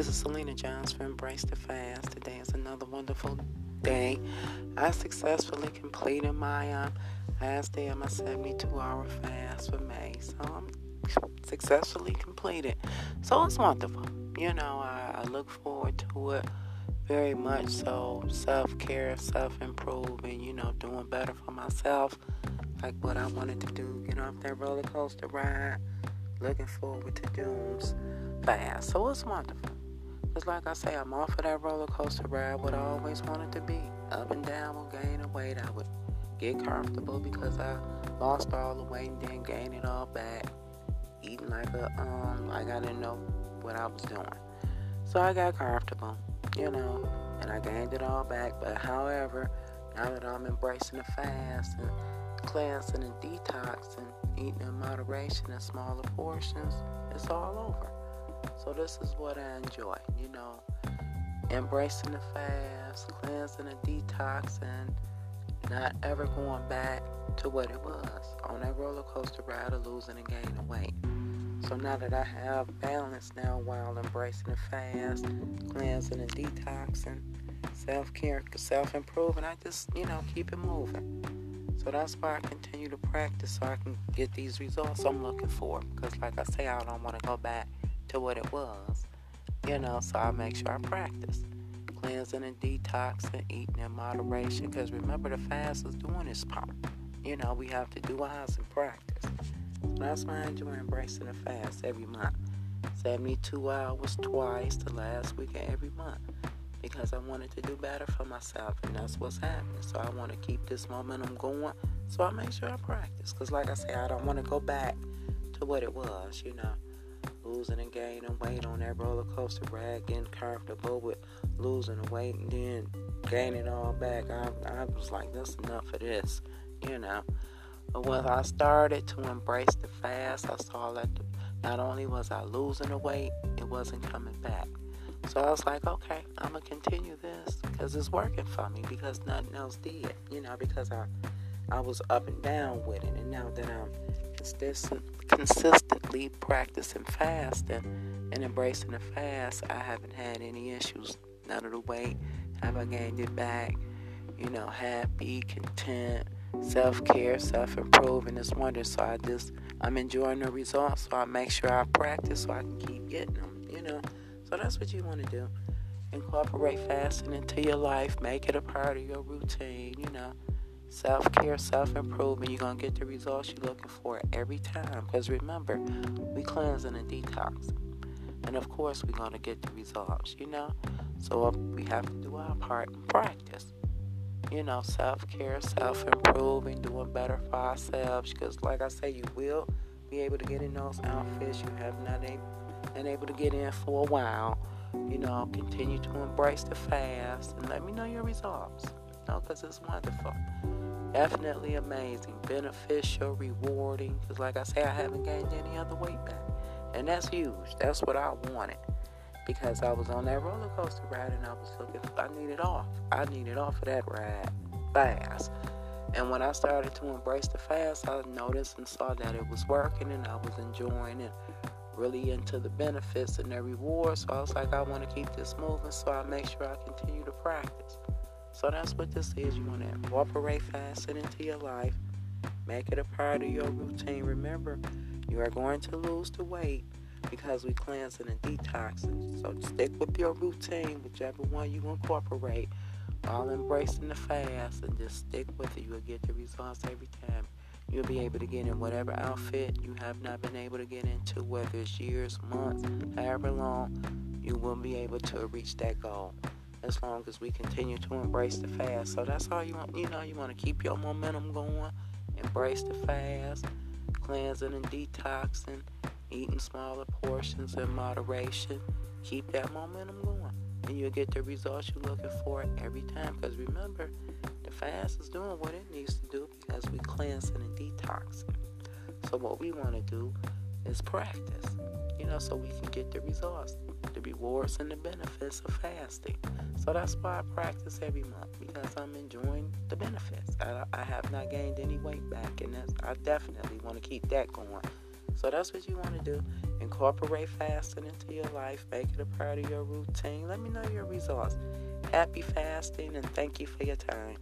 This is Selena Johns from Embrace the Fast. Today is another wonderful day. I successfully completed my um, last day of my 72 hour fast for May. So I'm successfully completed. So it's wonderful. You know, I, I look forward to it very much. So self care, self improving, you know, doing better for myself. Like what I wanted to do, get off that roller coaster ride. Looking forward to June's fast. So it's wonderful. Just like I say, I'm off of that roller coaster ride, what I always wanted to be. Up and down will gain weight. I would get comfortable because I lost all the weight and then gain it all back. Eating like a um like I didn't know what I was doing. So I got comfortable, you know, and I gained it all back. But however, now that I'm embracing the fast and cleansing and detoxing, eating in moderation and smaller portions, it's all over. So this is what I enjoy, you know, embracing the fast, cleansing and detoxing, not ever going back to what it was on that roller coaster ride of losing and gaining weight. So now that I have balance now while embracing the fast, cleansing and detoxing, self care, self improving, I just, you know, keep it moving. So that's why I continue to practice so I can get these results I'm looking for. Because, like I say, I don't want to go back to what it was, you know, so I make sure I practice. Cleansing and detoxing, eating in moderation. Because remember, the fast is doing its part. You know, we have to do ours and practice. So that's why I enjoy embracing the fast every month. 72 hours twice the last week of every month because I wanted to do better for myself, and that's what's happening. So I want to keep this momentum going. So I make sure I practice, because like I say, I don't want to go back to what it was, you know, losing and gaining weight on that roller coaster ride, getting comfortable with losing the weight and then gaining all back. I, I was like, that's enough of this, you know. But when I started to embrace the fast, I saw that not only was I losing the weight, it wasn't coming back. So I was like, okay, I'm gonna continue this because it's working for me because nothing else did, you know, because I I was up and down with it, and now that I'm consistently practicing fasting and embracing the fast, I haven't had any issues. None of the weight have I gained it back. You know, happy, content, self care, self improving is wonder. So I just I'm enjoying the results. So I make sure I practice so I can keep getting them. You know. So that's what you want to do. Incorporate fasting into your life. Make it a part of your routine. You know, self care, self improvement. You're going to get the results you're looking for every time. Because remember, we cleansing and detoxing. And of course, we're going to get the results, you know? So uh, we have to do our part and practice. You know, self care, self improving, doing better for ourselves. Because, like I say, you will be able to get in those outfits you have not able and able to get in for a while, you know, continue to embrace the fast and let me know your results. Know, because it's wonderful. Definitely amazing, beneficial, rewarding. Because, like I say, I haven't gained any other weight back. And that's huge. That's what I wanted. Because I was on that roller coaster ride and I was looking, I needed off. I needed off of that ride fast. And when I started to embrace the fast, I noticed and saw that it was working and I was enjoying it really into the benefits and the rewards. So I was like, I want to keep this moving, so I make sure I continue to practice. So that's what this is. You want to incorporate fasting into your life, make it a part of your routine. Remember, you are going to lose the weight because we cleansing and detoxing. So stick with your routine, whichever one you incorporate, while embracing the fast, and just stick with it. You will get the results every time. You'll be able to get in whatever outfit you have not been able to get into, whether it's years, months, however long, you will be able to reach that goal as long as we continue to embrace the fast. So that's all you want. You know, you want to keep your momentum going, embrace the fast, cleansing and detoxing, eating smaller portions in moderation. Keep that momentum going, and you'll get the results you're looking for every time. Because remember, the fast is doing what it needs to do because we cleansing and detoxing. So what we want to do is practice, you know, so we can get the results, the rewards and the benefits of fasting. So that's why I practice every month because I'm enjoying the benefits. I, I have not gained any weight back, and I definitely want to keep that going. So that's what you want to do. Incorporate fasting into your life. Make it a part of your routine. Let me know your results. Happy fasting and thank you for your time.